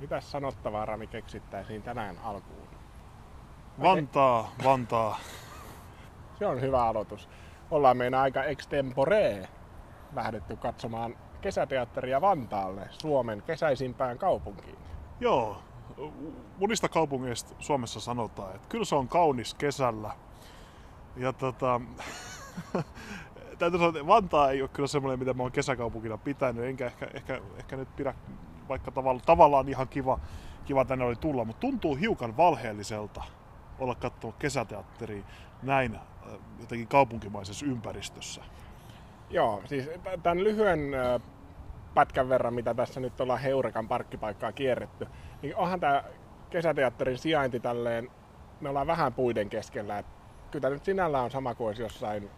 Mitäs sanottavaa Rami keksittäisiin tänään alkuun? Vantaa, Vantaa. Se on hyvä aloitus. Ollaan meidän aika extempore lähdetty katsomaan kesäteatteria Vantaalle, Suomen kesäisimpään kaupunkiin. Joo, monista kaupungeista Suomessa sanotaan, että kyllä se on kaunis kesällä. Ja tota, täytyy sanoa, että Vantaa ei ole kyllä semmoinen, mitä mä oon kesäkaupunkina pitänyt, enkä ehkä, ehkä, ehkä nyt pidä, vaikka tavalla, tavallaan ihan kiva, kiva tänne oli tulla, mutta tuntuu hiukan valheelliselta olla katsonut kesäteatteria näin äh, jotenkin kaupunkimaisessa ympäristössä. Joo, siis tämän lyhyen pätkän verran, mitä tässä nyt ollaan Heurekan parkkipaikkaa kierretty, niin onhan tämä kesäteatterin sijainti tälleen, me ollaan vähän puiden keskellä, että kyllä nyt sinällä on sama kuin jossain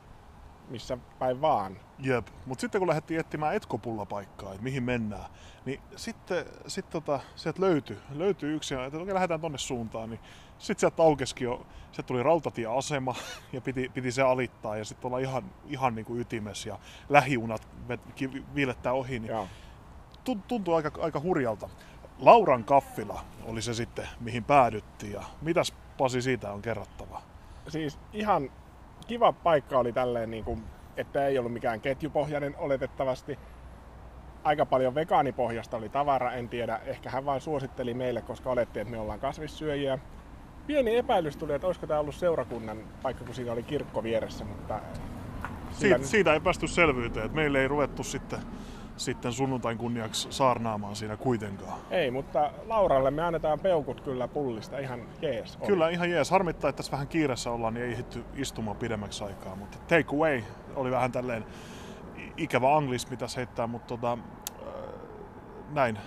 missä päin vaan. Jep, mutta sitten kun lähdettiin etsimään etkopulla paikkaa, että mihin mennään, niin sitten sit tota, sieltä löytyi, löytyi yksi, että okei, lähdetään tonne suuntaan, niin sitten sieltä aukesikin jo, sieltä tuli rautatieasema ja piti, piti se alittaa ja sitten olla ihan, ihan niin kuin ytimessä ja lähiunat viilettää ohi, niin Joo. tuntuu aika, aika hurjalta. Lauran kaffila oli se sitten, mihin päädyttiin ja mitäs Pasi siitä on kerrottava? Siis ihan kiva paikka oli tälleen, niin kuin, että ei ollut mikään ketjupohjainen oletettavasti. Aika paljon vegaanipohjasta oli tavara, en tiedä. Ehkä hän vain suositteli meille, koska oletti, että me ollaan kasvissyöjiä. Pieni epäilys tuli, että olisiko tämä ollut seurakunnan paikka, kun siinä oli kirkko vieressä, mutta... Siitä, nyt... siitä ei päästy selvyyteen, että meille ei ruvettu sitten sitten sunnuntain kunniaksi saarnaamaan siinä kuitenkaan. Ei, mutta Lauralle me annetaan peukut kyllä pullista ihan jees. On. Kyllä ihan jees. Harmittaa, että tässä vähän kiireessä ollaan, niin ei ehditty istumaan pidemmäksi aikaa. Mutta take away oli vähän tälleen ikävä anglismi tässä heittää, mutta tota, äh, näin,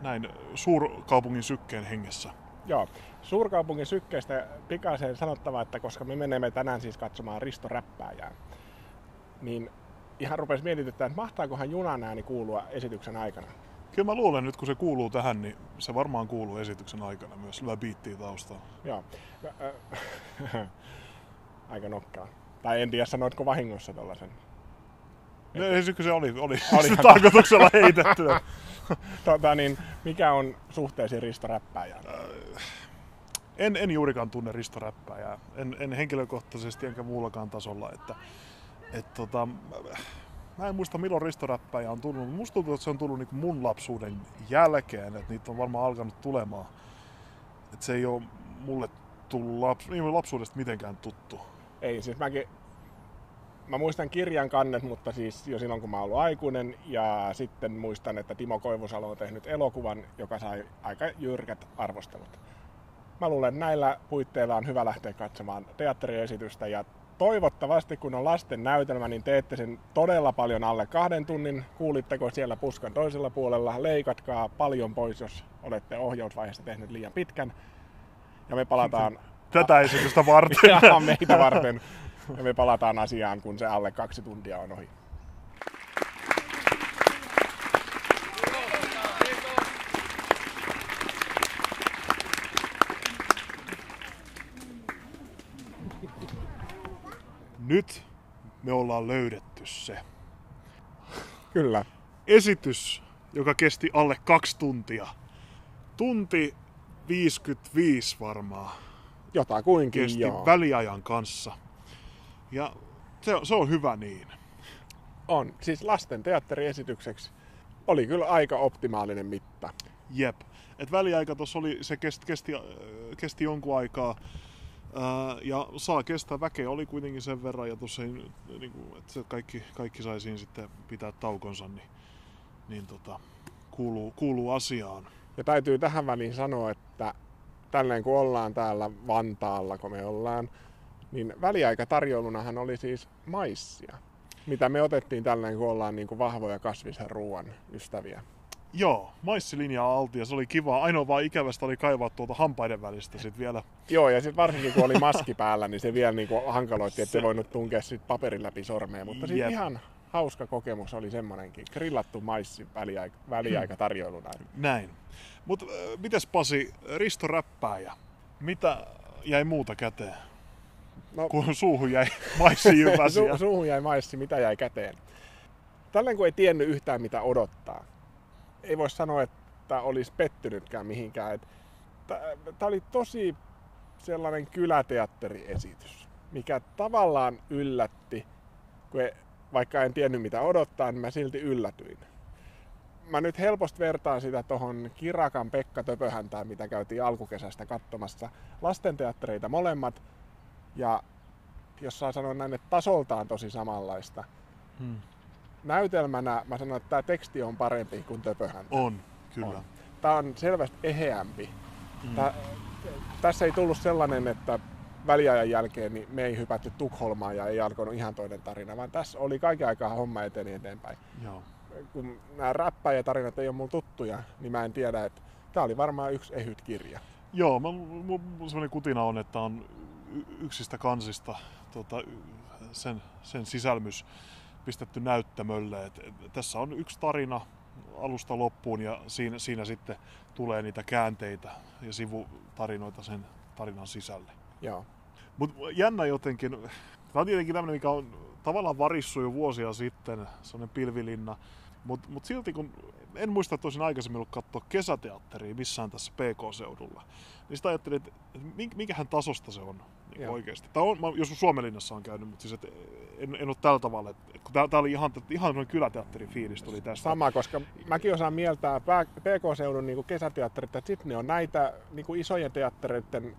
näin suurkaupungin sykkeen hengessä. Joo, suurkaupungin sykkeestä pikaiseen sanottava, että koska me menemme tänään siis katsomaan Risto Räppääjää, niin ihan rupesi mietityttää, että mahtaakohan junan ääni kuulua esityksen aikana. Kyllä mä luulen nyt, kun se kuuluu tähän, niin se varmaan kuuluu esityksen aikana myös. Hyvä biittiä taustalla. Joo. Aika nokkaa. Tai en tiedä, sanoitko vahingossa tuollaisen. No, esitykö se oli, oli, oli tarkoituksella heitetty. tota, niin, mikä on suhteesi Risto? En, en juurikaan tunne Risto. En, en henkilökohtaisesti enkä muullakaan tasolla. Että et tota, mä en muista milloin ristoräppäjä on tullut, mutta musta tuntuu, että se on tullut niin mun lapsuuden jälkeen, että niitä on varmaan alkanut tulemaan. Että se ei ole mulle tullut laps, niin lapsuudesta mitenkään tuttu. Ei, siis mäkin, mä muistan kirjan kannet, mutta siis jo silloin kun mä ollut aikuinen ja sitten muistan, että Timo Koivusalo on tehnyt elokuvan, joka sai aika jyrkät arvostelut. Mä luulen, että näillä puitteilla on hyvä lähteä katsomaan teatteriesitystä ja toivottavasti kun on lasten näytelmä, niin teette sen todella paljon alle kahden tunnin. Kuulitteko siellä puskan toisella puolella? Leikatkaa paljon pois, jos olette ohjausvaiheessa tehnyt liian pitkän. Ja me palataan... Tätä esitystä varten. ja meitä varten. Ja me palataan asiaan, kun se alle kaksi tuntia on ohi. Nyt me ollaan löydetty se. Kyllä. Esitys, joka kesti alle kaksi tuntia. Tunti 55 varmaan. Jotakuinkin, Kesti joo. väliajan kanssa. Ja se, se on hyvä niin. On. Siis lasten teatteriesitykseksi oli kyllä aika optimaalinen mitta. Jep. Et väliaika tuossa oli, se kesti, kesti, kesti jonkun aikaa ja saa kestää väkeä oli kuitenkin sen verran ja tuossa niin kuin, että kaikki, kaikki sai siinä sitten pitää taukonsa, niin, niin tota, kuuluu, kuuluu asiaan. Ja täytyy tähän väliin sanoa, että tälleen kun ollaan täällä Vantaalla, kun me ollaan, niin väliaikatarjoulunahan oli siis maissia, mitä me otettiin tälleen kun ollaan niin kuin vahvoja kasvisen ruoan ystäviä. Joo, maissilinjaa alti ja se oli kiva. Ainoa vaan ikävästä oli kaivaa tuolta hampaiden välistä sit vielä. Joo, ja sitten varsinkin kun oli maski päällä, niin se vielä niinku hankaloitti, että se... voinut tunkea sit paperin läpi sormeen. Mutta siis ihan hauska kokemus oli semmonenkin. Grillattu maissi väliaika, väliaika tarjoiluna. Näin. Mutta äh, mites Pasi, Risto Räppääjä, mitä jäi muuta käteen? No, kun suuhun jäi maissi Su- suuhun jäi maissi, mitä jäi käteen? Tällä kun ei tiennyt yhtään mitä odottaa, ei voi sanoa, että olisi pettynytkään mihinkään. Tämä oli tosi sellainen kyläteatteriesitys, mikä tavallaan yllätti, kun ei, vaikka en tiennyt mitä odottaa, niin mä silti yllätyin. Mä nyt helposti vertaan sitä tuohon Kirakan Pekka Töpöhäntään, mitä käytiin alkukesästä katsomassa. Lastenteattereita molemmat, ja jos saa sanoa näin, että tasoltaan tosi samanlaista. Hmm. Näytelmänä mä sanon, että tämä teksti on parempi kuin Töpöhäntä. On, kyllä. On. Tämä on selvästi eheämpi. Hmm. Tää, tässä ei tullut sellainen, että väliajan jälkeen niin me ei hypätty Tukholmaan ja ei alkanut ihan toinen tarina, vaan tässä oli kaiken aikaa homma eteni eteenpäin. Joo. Kun nämä räppäjätarinat ei ole mun tuttuja, niin mä en tiedä, että tämä oli varmaan yksi ehyt kirja. Joo, mä, mun sellainen kutina on, että on yksistä kansista tota, sen, sen sisälmys pistetty näyttämölle. Et, et, tässä on yksi tarina alusta loppuun ja siinä, siinä sitten tulee niitä käänteitä ja sivutarinoita sen tarinan sisälle. Joo. Mutta jännä jotenkin, tämä on tietenkin tämmöinen, mikä on tavallaan varissu jo vuosia sitten, sellainen pilvilinna, mutta mut silti kun en muista, että olisin aikaisemmin ollut katsoa kesäteatteria missään tässä PK-seudulla, niin sitä ajattelin, että minkähän tasosta se on niin oikeasti. Tai on, mä jos Suomenlinnassa on käynyt, mutta siis et en, en ole tällä tavalla. Että, kun tää, tää oli ihan, ihan noin kyläteatterin fiilis tuli tästä. Sama, koska mäkin osaan mieltää PK-seudun niin kesäteatterit, että sitten ne on näitä niin isojen teattereiden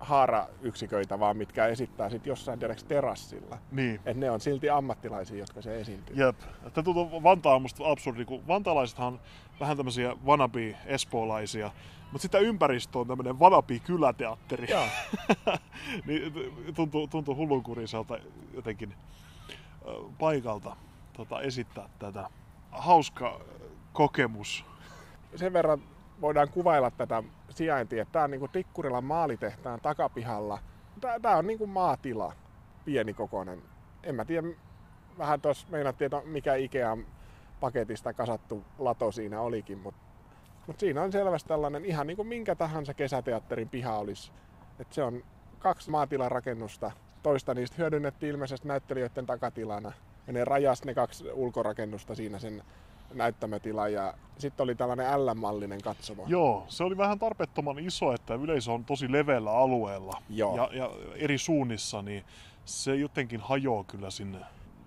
haarayksiköitä vaan, mitkä esittää sitten jossain tiedäks terassilla. Niin. Että ne on silti ammattilaisia, jotka se esiintyy. Jep. Tämä tuntuu Vantaa on musta absurdi, kun vantaalaisethan on vähän tämmöisiä vanabi espoolaisia, mutta sitä ympäristö on tämmöinen vanabi kyläteatteri. niin tuntuu, tuntuu hullunkuriselta jotenkin paikalta tota, esittää tätä. Hauska kokemus. Sen verran voidaan kuvailla tätä sijaintia, tämä on niin Tikkurilan maalitehtaan takapihalla. Tämä on niin kuin maatila, pienikokoinen. En mä tiedä, vähän tuossa meinattiin, että mikä Ikean paketista kasattu lato siinä olikin, mutta mut siinä on selvästi tällainen ihan niin kuin minkä tahansa kesäteatterin piha olisi. Et se on kaksi maatilarakennusta. Toista niistä hyödynnettiin ilmeisesti näyttelijöiden takatilana. Ja ne rajasi ne kaksi ulkorakennusta siinä sen näyttämötila ja sitten oli tällainen L-mallinen katsomo. Joo, se oli vähän tarpeettoman iso, että yleisö on tosi leveällä alueella Joo. Ja, ja eri suunnissa, niin se jotenkin hajoaa kyllä sinne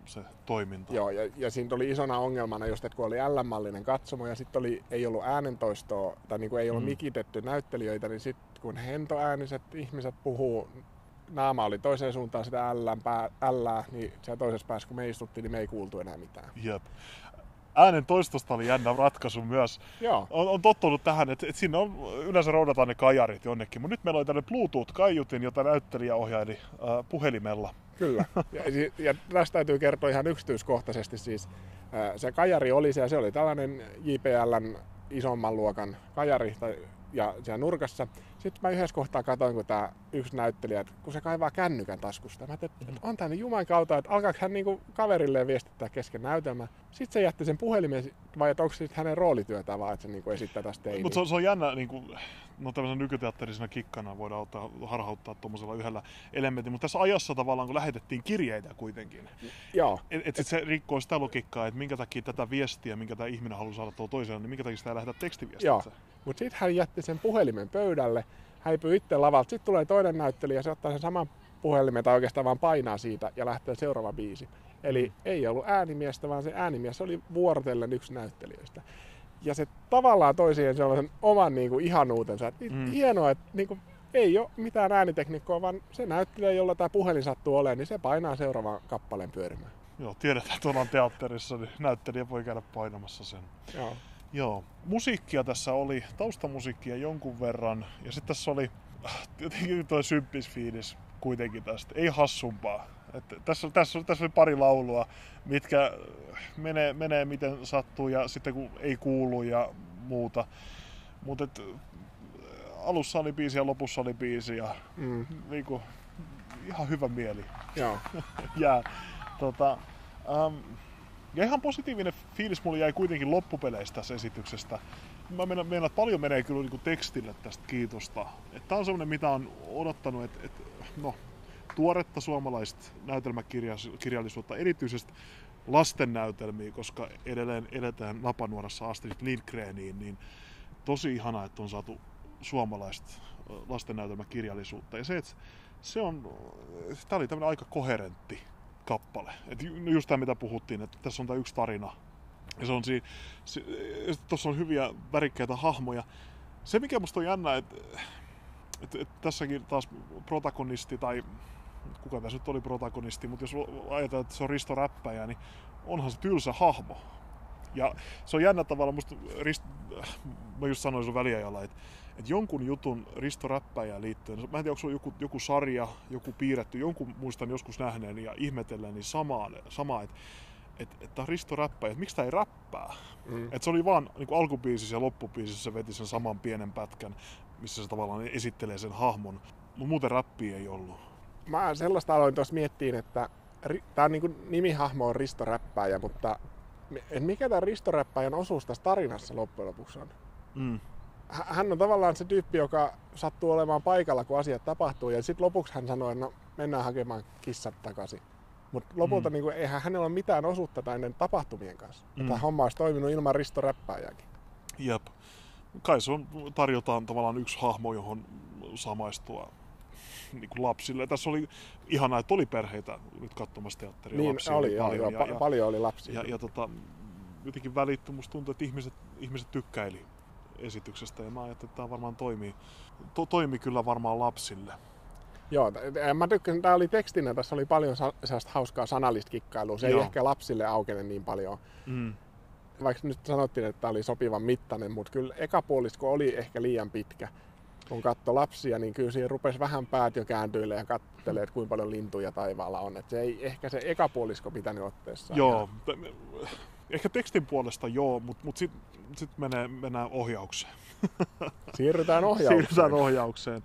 se toiminta. Joo, ja, ja siinä oli isona ongelmana just, että kun oli L-mallinen katsomo ja sitten oli, ei ollut äänentoistoa tai niin kuin ei ollut mm. mikitetty näyttelijöitä, niin sitten kun hentoääniset ihmiset puhuu, naama oli toiseen suuntaan sitä L, niin siellä toisessa päässä kun me istuttiin, niin me ei kuultu enää mitään. Jep äänen toistosta oli jännä ratkaisu myös. Joo. On, on tottunut tähän, että, että siinä on, yleensä roudataan ne kajarit jonnekin, mutta nyt meillä oli tällainen Bluetooth-kaiutin, jota näyttelijä ohjaili äh, puhelimella. Kyllä, ja, ja tästä täytyy kertoa ihan yksityiskohtaisesti siis. Äh, se kajari oli se, se oli tällainen JPLn isomman luokan kajari, tai ja siellä nurkassa. Sitten mä yhdessä kohtaa katsoin, kun tämä yksi näyttelijä, kun se kaivaa kännykän taskusta. Mä ajattelin, että on tämä Jumalan kautta, että alkaako hän niinku kaverilleen viestittää kesken näytelmä. Sitten se jätti sen puhelimen, vai onko se hänen roolityötä vaan, että se niinku esittää tästä teiniä. Mutta se, se, on jännä, niinku, no tämmöisen nykyteatterisena kikkana voidaan ottaa, harhauttaa tuommoisella yhdellä elementillä, mutta tässä ajassa tavallaan, kun lähetettiin kirjeitä kuitenkin. Joo. Et, et, et se rikkoo sitä logiikkaa, että minkä takia tätä viestiä, minkä tämä ihminen haluaa saada tuolla toisella, niin minkä takia sitä ei lähetä tekstiviestiä. Joo. Mutta sitten hän jätti sen puhelimen pöydälle, häipyi itse lavalta. Sitten tulee toinen näyttelijä, se ottaa sen saman puhelimen tai oikeastaan vaan painaa siitä ja lähtee seuraava biisi. Eli mm. ei ollut äänimiestä, vaan se äänimies oli vuorotellen yksi näyttelijöistä. Ja se tavallaan toi siihen sellaisen oman niin kuin, ihanuutensa. Että mm. Hienoa, että niin kuin, ei ole mitään äänitekniikkoa, vaan se näyttelijä, jolla tämä puhelin sattuu olemaan, niin se painaa seuraavan kappaleen pyörimään. Joo, tiedetään, että ollaan teatterissa, niin näyttelijä voi käydä painamassa sen. Joo. Joo, musiikkia tässä oli, taustamusiikkia jonkun verran, ja sitten tässä oli jotenkin tuo symppisfiilis kuitenkin tästä, ei hassumpaa. Että tässä, tässä, tässä oli pari laulua, mitkä menee, menee miten sattuu ja sitten kun ei kuulu ja muuta. Mutta alussa oli biisi ja lopussa oli biisi ja mm. niinku, ihan hyvä mieli. Joo. ja, tota, um, ja ihan positiivinen fiilis mulle jäi kuitenkin loppupeleistä tässä esityksestä. Mä menen, menen että paljon menee kyllä niin tekstille tästä kiitosta. Tämä on semmoinen, mitä on odottanut, että, että no, tuoretta suomalaista näytelmäkirjallisuutta, erityisesti lasten näytelmiä, koska edelleen edetään Napanuorassa Astrid Lindgreniin, niin tosi ihana, että on saatu suomalaista lastennäytelmäkirjallisuutta. Ja se, että se on, tämä oli tämmöinen aika koherentti kappale. Et just tämä, mitä puhuttiin, että tässä on tämä yksi tarina. Ja se on siinä, se, tuossa on hyviä värikkäitä hahmoja. Se, mikä musta on jännä, että et, et tässäkin taas protagonisti, tai kuka tässä nyt oli protagonisti, mutta jos ajatellaan, että se on Risto Räppäjä, niin onhan se tylsä hahmo. Ja se on jännä tavalla, musta Rist, mä just sanoin sun väliajalla, että, että jonkun jutun Risto Räppäjä liittyen, mä en tiedä, onko se joku, joku sarja, joku piirretty, jonkun muistan joskus nähneen ja ihmetellen, niin samaa, sama että että että Risto räppäjä, että miksi tämä ei räppää. Mm. Että se oli vaan niin kuin alkubiisissä ja loppubiisissä se veti sen saman pienen pätkän, missä se tavallaan esittelee sen hahmon. Mutta muuten räppiä ei ollut. Mä sellaista aloin tuossa miettiin, että tämä on niin kuin, nimihahmo on Risto Räppäjä, mutta et mikä tämä Risto Räppäjän osuus tässä tarinassa loppujen lopuksi on? Mm. Hän on tavallaan se tyyppi, joka sattuu olemaan paikalla, kun asiat tapahtuu, ja sitten lopuksi hän sanoi, että no, mennään hakemaan kissat takaisin. Mutta lopulta mm. niin kuin, eihän hänellä ole mitään osuutta näiden tapahtumien kanssa. Mm. Tämä homma olisi toiminut ilman Risto Räppääjääkin. Jep. Kai se on, tarjotaan tavallaan yksi hahmo, johon samaistua niin kuin lapsille. Tässä oli ihanaa, että oli perheitä nyt katsomassa teatteria. Niin lapsia oli, oli paljon, joo, ja, paljon oli lapsia. Ja, ja tota, jotenkin välitty, musta tuntuu, että ihmiset, ihmiset tykkäili esityksestä ja mä ajattelin, että tämä varmaan toimii, to, toimi kyllä varmaan lapsille. Joo, mä tykkäsin, tämä oli tekstinä, tässä oli paljon sellaista hauskaa sanallista kikkailua. Se Joo. ei ehkä lapsille aukene niin paljon. Mm. Vaikka nyt sanottiin, että tämä oli sopivan mittainen, mutta kyllä ekapuolisko oli ehkä liian pitkä. Kun katsoi lapsia, niin kyllä siihen rupesi vähän päät jo kääntyille ja katselee, että kuinka paljon lintuja taivaalla on. Että se ei ehkä se ekapuolisko pitänyt otteessa. Joo, ehkä tekstin puolesta joo, mutta mut sitten sit menee, mennään ohjaukseen. Siirrytään ohjaukseen. Siirrytään ohjaukseen.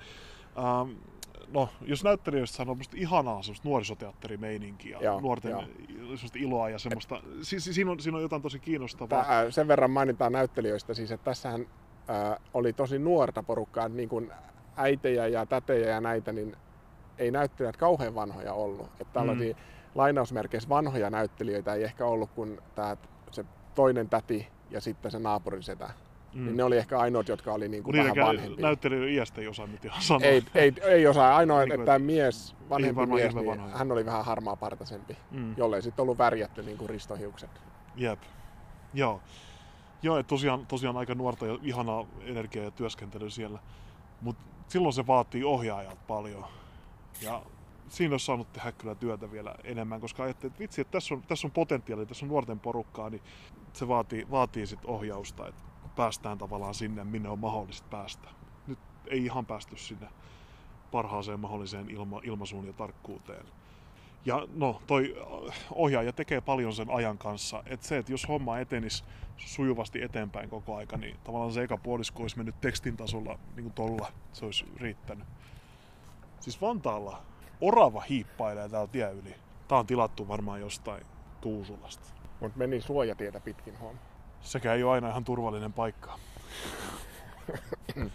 Um, no, jos näyttelijöistä sanoo musta ihanaa semmoista nuorisoteatterimeininkiä, joo, nuorten joo. semmoista iloa ja semmoista, si, si, siinä, on, siinä on jotain tosi kiinnostavaa. Tää, sen verran mainitaan näyttelijöistä siis, että tässähän ää, oli tosi nuorta porukkaa, niin kuin äitejä ja tätejä ja näitä, niin ei näyttelijät kauhean vanhoja ollut. Että tällaisia mm. lainausmerkeissä vanhoja näyttelijöitä ei ehkä ollut kuin tää, se toinen täti ja sitten se naapurin setä. Mm. Niin ne oli ehkä ainoat, jotka oli niin kuin vähän vanhempia. Näyttelijöiden iästä ei osaa nyt ihan sanoa. Ei, ei, ei osaa. Ainoa, niin että tämä mies, vanhempi mies, niin hän oli vähän harmaa partaisempi, mm. jollei sitten ollut värjätty niin kuin ristohiukset. Jep. Joo. Joo, että tosiaan, tosiaan aika nuorta ja ihanaa energiaa ja työskentelyä siellä. Mutta silloin se vaatii ohjaajat paljon. Ja siinä olisi saanut tehdä kyllä työtä vielä enemmän, koska ajattelin, että vitsi, että tässä on, tässä on potentiaalia, tässä on nuorten porukkaa, niin se vaatii, vaatii sit ohjausta. Että päästään tavallaan sinne, minne on mahdollista päästä. Nyt ei ihan päästy sinne parhaaseen mahdolliseen ilma, ilmaisuun ja tarkkuuteen. Ja no, toi ohjaaja tekee paljon sen ajan kanssa. Että se, että jos homma etenisi sujuvasti eteenpäin koko aika, niin tavallaan se eka puolisko olisi mennyt tekstin tasolla niin kuin tolla. Se olisi riittänyt. Siis Vantaalla orava hiippailee täällä tie yli. Tää on tilattu varmaan jostain Tuusulasta. Mutta meni suojatietä pitkin huomaa sekä ei ole aina ihan turvallinen paikka.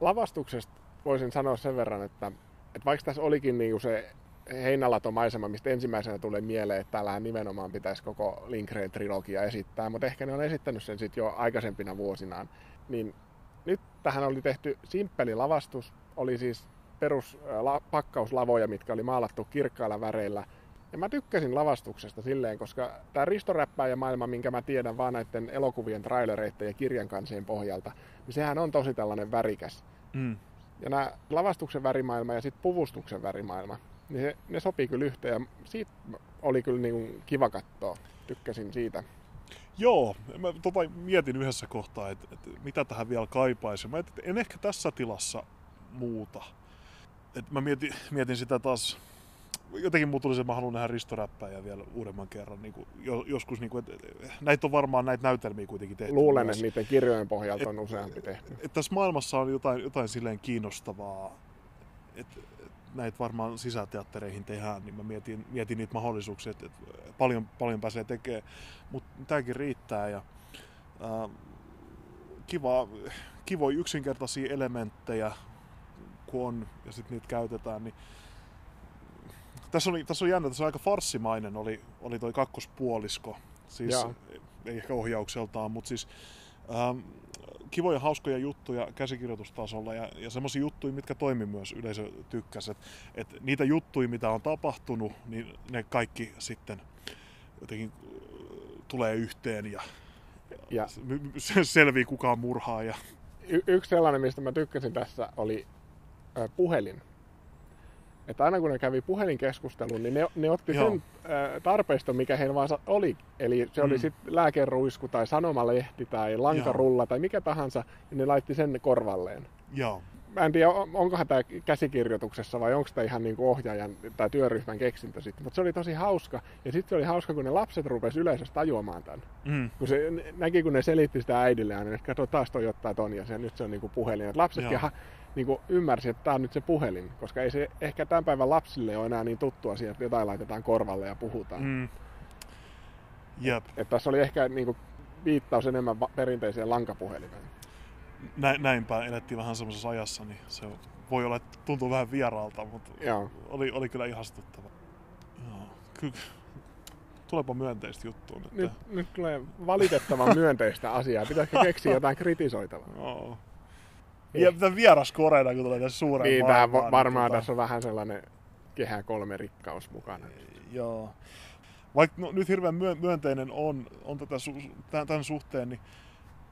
Lavastuksesta voisin sanoa sen verran, että, että vaikka tässä olikin niin se heinälatomaisema, mistä ensimmäisenä tulee mieleen, että täällähän nimenomaan pitäisi koko Lindgren trilogia esittää, mutta ehkä ne on esittänyt sen sitten jo aikaisempina vuosinaan. Niin nyt tähän oli tehty simppeli lavastus, oli siis perus pakkauslavoja, mitkä oli maalattu kirkkailla väreillä – ja mä tykkäsin lavastuksesta silleen, koska tämä ja maailma, minkä mä tiedän vaan näiden elokuvien trailereiden ja kirjan kansien pohjalta, niin sehän on tosi tällainen värikäs. Mm. Ja nämä lavastuksen värimaailma ja sitten puvustuksen värimaailma, niin se, ne sopii kyllä yhteen. Ja siitä oli kyllä niin kiva katsoa. Tykkäsin siitä. Joo, mä tota mietin yhdessä kohtaa, että, että mitä tähän vielä kaipaisi. Mä en ehkä tässä tilassa muuta. Et mä mietin, mietin sitä taas jotenkin muu tuli se, että mä haluan nähdä Risto Räppäjä vielä uudemman kerran. Niin kuin, joskus, niin kuin, että, näitä on varmaan näitä näytelmiä kuitenkin tehty. Luulen, että niiden kirjojen pohjalta on useampi tehty. Et, et tässä maailmassa on jotain, jotain silleen kiinnostavaa, että näitä varmaan sisäteattereihin tehdään, niin mä mietin, mietin niitä mahdollisuuksia, että, että paljon, paljon pääsee tekemään. Mutta tämäkin riittää ja äh, kiva, kivoja yksinkertaisia elementtejä, kun on ja sitten niitä käytetään, niin tässä, oli, tässä on jännä, tässä on aika farssimainen oli, oli toi kakkospuolisko. Siis Jaa. ei ehkä ohjaukseltaan, mutta siis ähm, kivoja, hauskoja juttuja käsikirjoitustasolla ja, ja semmoisia juttuja, mitkä toimi myös yleisö tykkäsi. Et, et niitä juttuja, mitä on tapahtunut, niin ne kaikki sitten jotenkin äh, tulee yhteen ja, ja. selvii kuka on murhaa. Ja... Y- yksi sellainen, mistä mä tykkäsin tässä, oli puhelin että aina kun ne kävi puhelinkeskustelun, niin ne, ne otti Joo. sen äh, tarpeiston, mikä heillä vaan oli. Eli se mm. oli sitten lääkeruisku tai sanomalehti tai lankarulla Joo. tai mikä tahansa, ja ne laitti sen korvalleen. Joo. Mä en tiedä, onkohan tämä käsikirjoituksessa vai onko tämä ihan niin kuin ohjaajan tai työryhmän keksintö sitten, mutta se oli tosi hauska. Ja sitten se oli hauska, kun ne lapset rupesivat yleisössä tajuamaan tämän. Mm. Kun se näki, kun ne selitti sitä äidille, niin että kato taas toi ottaa ton ja se, nyt se on niin kuin puhelin. Et lapsetkin ha, niin kuin ymmärsi, että tämä on nyt se puhelin, koska ei se ehkä tämän päivän lapsille ole enää niin tuttu asia, että jotain laitetaan korvalle ja puhutaan. Mm. Jep. Et, et tässä oli ehkä niin kuin, viittaus enemmän perinteiseen lankapuhelimeen. Nä, näinpä elettiin vähän semmoisessa ajassa, niin se voi olla, että tuntuu vähän vieraalta, mutta Joo. Oli, oli kyllä ihastuttava. Joo. Kyllä. Tulepa myönteistä juttua nyt. Nyt, nyt tulee valitettavan myönteistä asiaa. Pitäisikö keksiä jotain kritisoitavaa? Joo. Ja tämä vieras koreena, kun tulee tässä suuren Niin, tämä va- varmaan niin, tässä on vähän sellainen kehä kolme rikkaus mukana. Joo. Vaikka no, nyt hirveän myönteinen on, on tätä su- tämän suhteen, niin,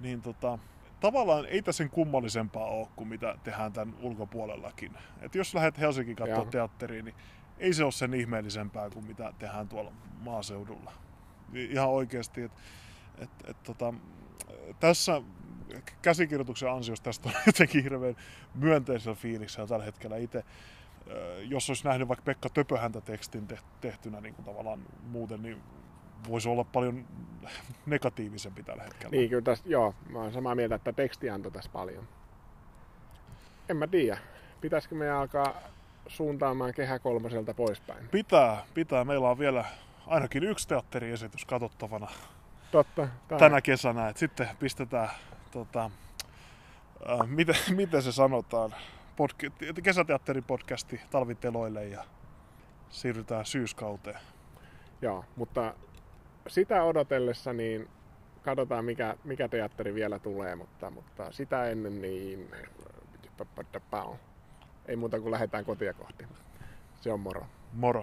niin tota, tavallaan ei tässä sen kummallisempaa ole kuin mitä tehdään tämän ulkopuolellakin. Et jos lähdet Helsingin katsoa teatteriin, niin ei se ole sen ihmeellisempää kuin mitä tehdään tuolla maaseudulla. Ihan oikeasti, että et, et, tota, tässä käsikirjoituksen ansiosta tästä on jotenkin hirveän myönteisellä fiiliksellä tällä hetkellä itse. Jos olisi nähnyt vaikka Pekka Töpöhäntä tekstin tehtynä niin kuin tavallaan muuten, niin voisi olla paljon negatiivisempi tällä hetkellä. Niin, kyllä tästä, joo, mä olen samaa mieltä, että teksti antoi tässä paljon. En mä tiedä. Pitäisikö me alkaa suuntaamaan kehä kolmoselta poispäin? Pitää, pitää. Meillä on vielä ainakin yksi teatteriesitys katsottavana Totta, tänä kesänä. Et sitten pistetään tota, äh, miten, miten se sanotaan, Podca- kesäteatteripodcasti talviteloille ja siirrytään syyskauteen. Joo, mutta sitä odotellessa niin katsotaan mikä, mikä teatteri vielä tulee, mutta, mutta sitä ennen niin ei muuta kuin lähdetään kotia kohti. Se on moro. Moro.